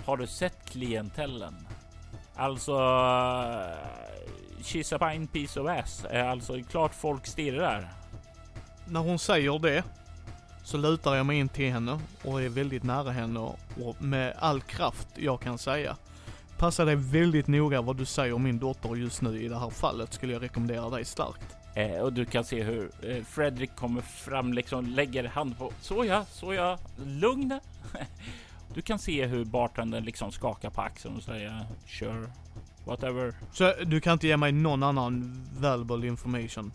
Har du sett klientellen? Alltså, she's a fine piece of ass. Alltså klart folk stirrar. När hon säger det så lutar jag mig in till henne och är väldigt nära henne och med all kraft jag kan säga. Passa dig väldigt noga vad du säger om min dotter just nu i det här fallet skulle jag rekommendera dig starkt. Eh, och du kan se hur eh, Fredrik kommer fram, liksom lägger hand på. Så ja, så ja, lugn. du kan se hur bartendern liksom skakar på axeln och säger sure, whatever. Så du kan inte ge mig någon annan valuable information?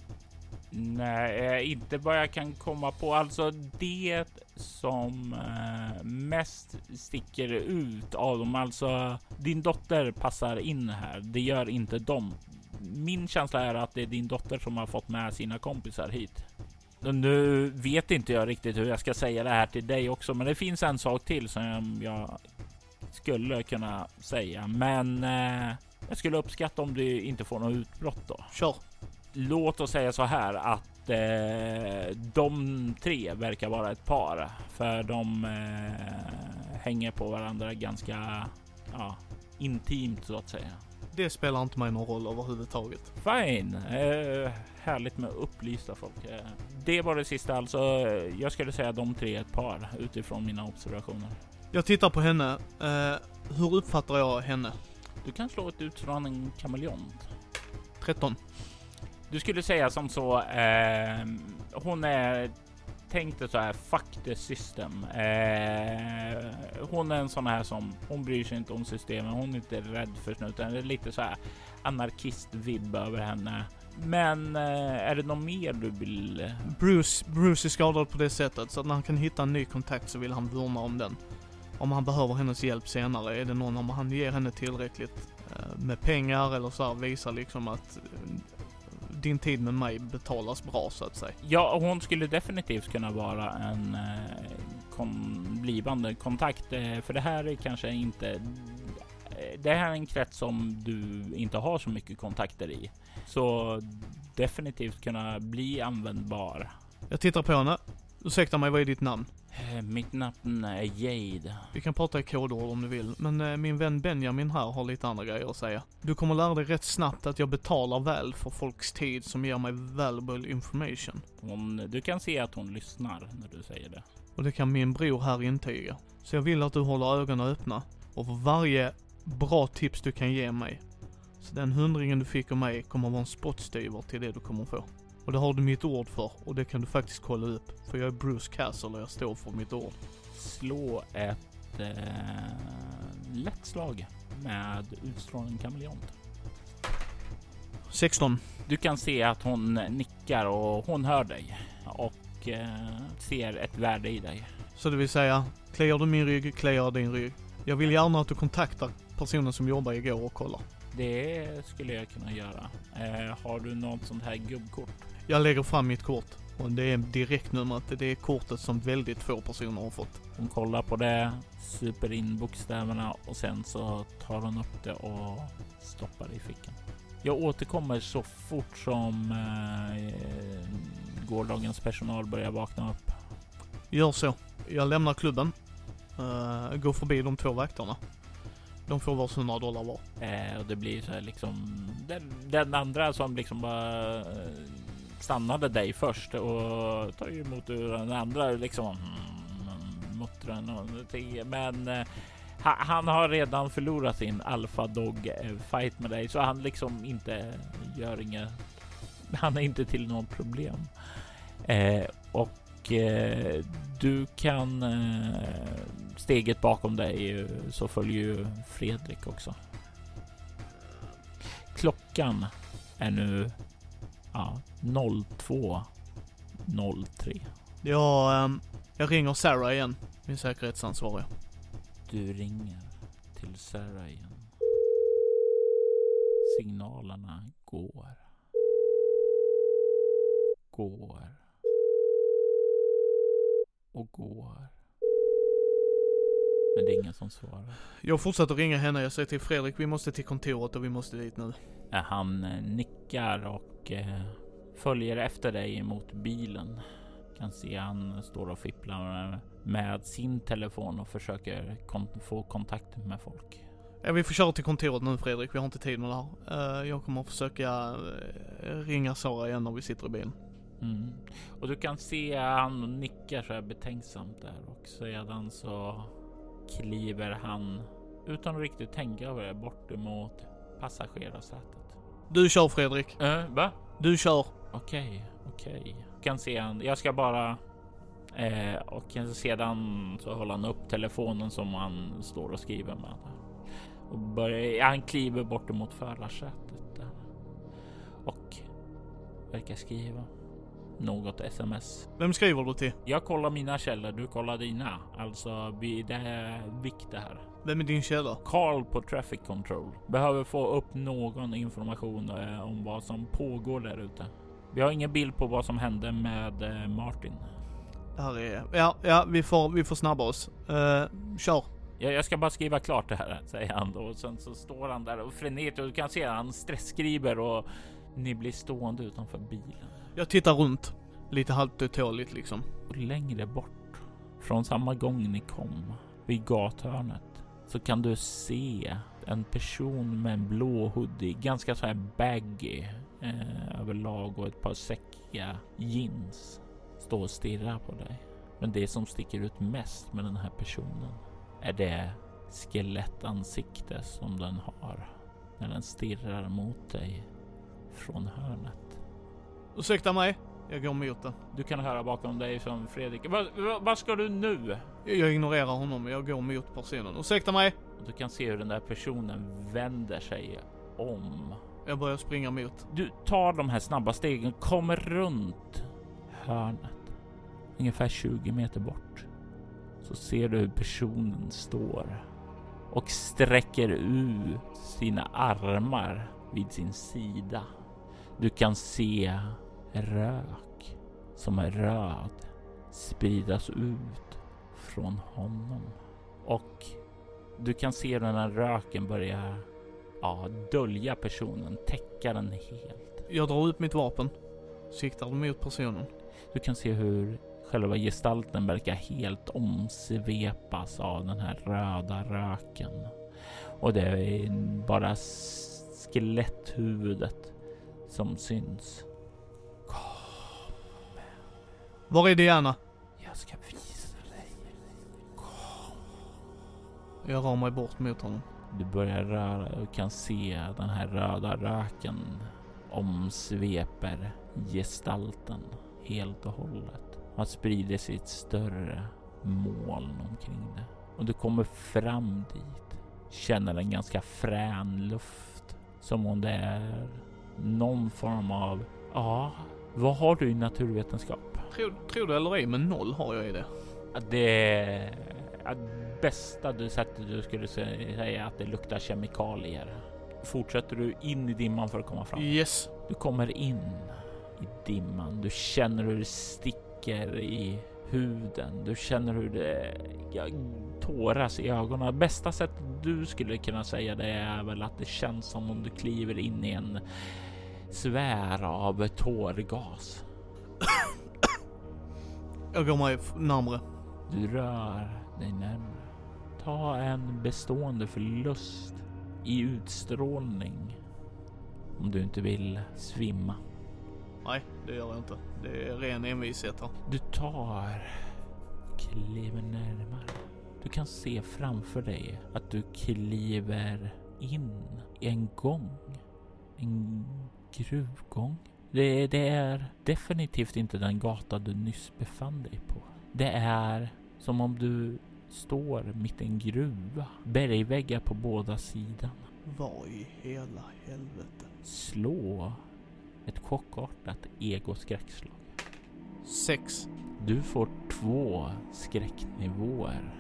Nej, eh, inte vad jag kan komma på. Alltså det som eh, mest sticker ut av dem. Alltså din dotter passar in här. Det gör inte de min känsla är att det är din dotter som har fått med sina kompisar hit. Nu vet inte jag riktigt hur jag ska säga det här till dig också, men det finns en sak till som jag skulle kunna säga. Men eh, jag skulle uppskatta om du inte får något utbrott då. Kör. Låt oss säga så här att eh, de tre verkar vara ett par, för de eh, hänger på varandra ganska ja, intimt så att säga. Det spelar inte mig någon roll överhuvudtaget. Fine. Eh, härligt med upplysta folk. Eh, det var det sista alltså. Jag skulle säga de tre är ett par utifrån mina observationer. Jag tittar på henne. Eh, hur uppfattar jag henne? Du kan slå ett en kameleont. 13. Du skulle säga som så. Eh, hon är tänkte så här, fuck the system. Eh, hon är en sån här som, hon bryr sig inte om systemen. Hon är inte rädd för snuten. Det är lite så här anarkist-vibb över henne. Men eh, är det något mer du vill? Bruce, Bruce är skadad på det sättet så att när han kan hitta en ny kontakt så vill han vurma om den. Om han behöver hennes hjälp senare, är det någon, om han ger henne tillräckligt eh, med pengar eller så här, visar liksom att eh, din tid med mig betalas bra så att säga. Ja, hon skulle definitivt kunna vara en eh, kon blivande kontakt, eh, för det här är kanske inte. Eh, det här är en krets som du inte har så mycket kontakter i, så definitivt kunna bli användbar. Jag tittar på henne. Ursäkta mig, vad är ditt namn? Eh, mitt namn är Jade. Vi kan prata i kodord om du vill, men eh, min vän Benjamin här har lite andra grejer att säga. Du kommer lära dig rätt snabbt att jag betalar väl för folks tid som ger mig valuable information. Hon, du kan se att hon lyssnar när du säger det. Och det kan min bror här intyga. Så jag vill att du håller ögonen öppna. Och för varje bra tips du kan ge mig, så den hundringen du fick av mig kommer vara en spottstyver till det du kommer få. Och det har du mitt ord för och det kan du faktiskt kolla upp. För jag är Bruce Castle och jag står för mitt ord. Slå ett eh, lätt slag med utstrålning kameleont. 16. Du kan se att hon nickar och hon hör dig och eh, ser ett värde i dig. Så det vill säga, kliar du min rygg, kliar jag din rygg. Jag vill gärna att du kontaktar personen som jobbar igår och kollar. Det skulle jag kunna göra. Eh, har du något sånt här gubbkort? Jag lägger fram mitt kort och det är direktnumret. Det är kortet som väldigt få personer har fått. Hon kollar på det, super in bokstäverna och sen så tar hon upp det och stoppar det i fickan. Jag återkommer så fort som eh, gårdagens personal börjar vakna upp. Gör så. Jag lämnar klubben. Uh, går förbi de två vakterna. De får vars 100 dollar var. Eh, och det blir så här liksom den, den andra som liksom bara eh, stannade dig först och tar ju emot ur den andra liksom mm, Muttran och någonting. Men eh, han har redan förlorat sin alfa dog eh, fight med dig så han liksom inte gör inget. Han är inte till något problem. Eh, och eh, du kan eh, steget bakom dig så följer ju Fredrik också. Klockan är nu ja, 02.03. Jag, ehm, jag ringer Sarah igen, min säkerhetsansvariga. Du ringer till Sarah igen. Signalerna går. Går. Och går. Men det är ingen som svarar. Jag fortsätter ringa henne, jag säger till Fredrik, vi måste till kontoret och vi måste dit nu. Eh, Han eh, nickar och eh, följer efter dig mot bilen. Kan se han står och fipplar med- sin telefon och försöker kon- få kontakt med folk. Ja, vi får köra till kontoret nu Fredrik, vi har inte tid med det här. Jag kommer att försöka ringa Sara igen när vi sitter i bilen. Mm. Och du kan se han nickar så här betänksamt där och sedan så kliver han utan att riktigt tänka över det bort emot passagerarsätet. Du kör Fredrik, Uh, va? du kör. Okej, okej. Kan se han. Jag ska bara eh, och sedan så håller han upp telefonen som han står och skriver med och börjar. Han kliver bort emot förarsätet och verkar skriva något sms. Vem skriver du till? Jag kollar mina källor, du kollar dina. Alltså, det är vikt det här. Vem är din källa? Carl på Traffic Control behöver få upp någon information eh, om vad som pågår där ute. Vi har ingen bild på vad som hände med eh, Martin. Det här är... Ja, ja, vi får, vi får snabba oss. Uh, kör. Jag, jag ska bara skriva klart det här, säger han då. Och sen så står han där och frenetiskt. Du kan se han stressskriver och ni blir stående utanför bilen. Jag tittar runt. Lite halvt otåligt liksom. Och längre bort, från samma gång ni kom, vid gathörnet, så kan du se en person med en blå hoodie, ganska så här baggy eh, överlag och ett par säckiga jeans stå och stirra på dig. Men det som sticker ut mest med den här personen är det skelettansikte som den har när den stirrar mot dig från hörnet. Ursäkta mig. Jag går mot den. Du kan höra bakom dig som Fredrik. Vad, vad, vad ska du nu? Jag ignorerar honom. Jag går mot personen. Ursäkta mig. Du kan se hur den där personen vänder sig om. Jag börjar springa mot. Du tar de här snabba stegen, kommer runt hörnet. Ungefär 20 meter bort. Så ser du hur personen står och sträcker ut sina armar vid sin sida. Du kan se rök som är röd spridas ut från honom. Och du kan se den här röken börjar ja, dölja personen, täcka den helt. Jag drar ut mitt vapen. Siktar mot personen. Du kan se hur själva gestalten verkar helt omsvepas av den här röda röken. Och det är bara skeletthuvudet som syns. Var är Diana? Jag ska visa dig. Jag rör mig bort mot honom. Du börjar röra och kan se den här röda röken omsveper gestalten helt och hållet. Han sprider sig ett större moln omkring det. Och du kommer fram dit. Känner en ganska frän luft. Som om det är någon form av... Ja, vad har du i naturvetenskap? Tror, tror du eller ej, men noll har jag i det. Det bästa du sättet du skulle säga att det luktar kemikalier. Fortsätter du in i dimman för att komma fram? Yes. Du kommer in i dimman. Du känner hur det sticker i huden. Du känner hur det ja, tåras i ögonen. Bästa sättet du skulle kunna säga det är väl att det känns som om du kliver in i en sfär av tårgas. Jag går mig närmre. Du rör dig närmare. ta en bestående förlust i utstrålning om du inte vill svimma. Nej, det gör jag inte. Det är ren envishet här. Du tar kliver närmare. Du kan se framför dig att du kliver in i en gång. En gruvgång. Det, det är definitivt inte den gata du nyss befann dig på. Det är som om du står mitt i en gruva. Bergväggar på båda sidor. Vad i hela helvete? Slå ett chockartat egoskräckslag. Sex. Du får två skräcknivåer.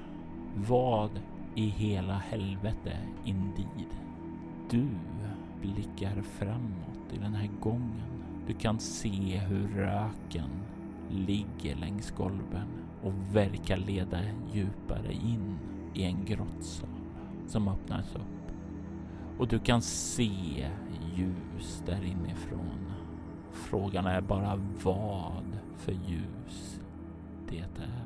Vad i hela helvete indeed? Du blickar framåt i den här gången. Du kan se hur röken ligger längs golven och verkar leda djupare in i en grottsal som öppnas upp. Och du kan se ljus där inifrån. Frågan är bara vad för ljus det är.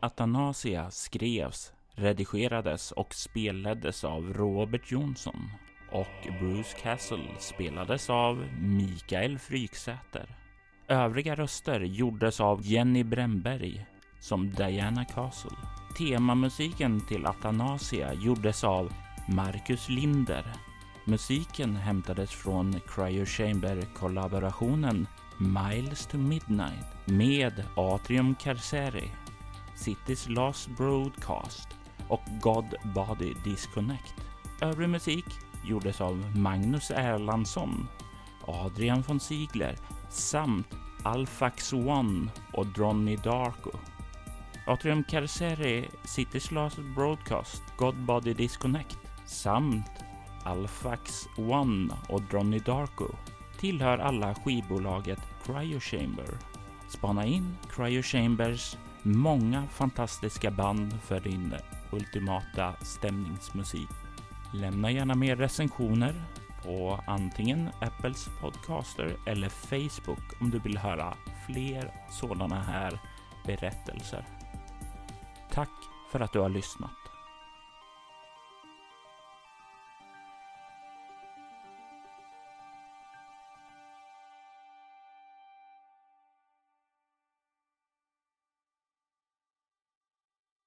Atanasia skrevs, redigerades och spelades av Robert Jonsson och Bruce Castle spelades av Mikael Fryksäter. Övriga röster gjordes av Jenny Bremberg som Diana Castle. Temamusiken till Atanasia gjordes av Marcus Linder. Musiken hämtades från Cryo Chamber-kollaborationen Miles to Midnight med Atrium Carceri, City's Last Broadcast och God Body Disconnect. Övrig musik gjordes av Magnus Erlandsson, Adrian von Ziegler samt Alfax One och Dronny Darko. Atrium Carceri, City Last Broadcast, God Body Disconnect samt Alfax One och Dronny Darko tillhör alla skivbolaget Cryo Chamber. Spana in Cryo Chambers många fantastiska band för din ultimata stämningsmusik. Lämna gärna mer recensioner på antingen Apples podcaster eller Facebook om du vill höra fler sådana här berättelser. Tack för att du har lyssnat.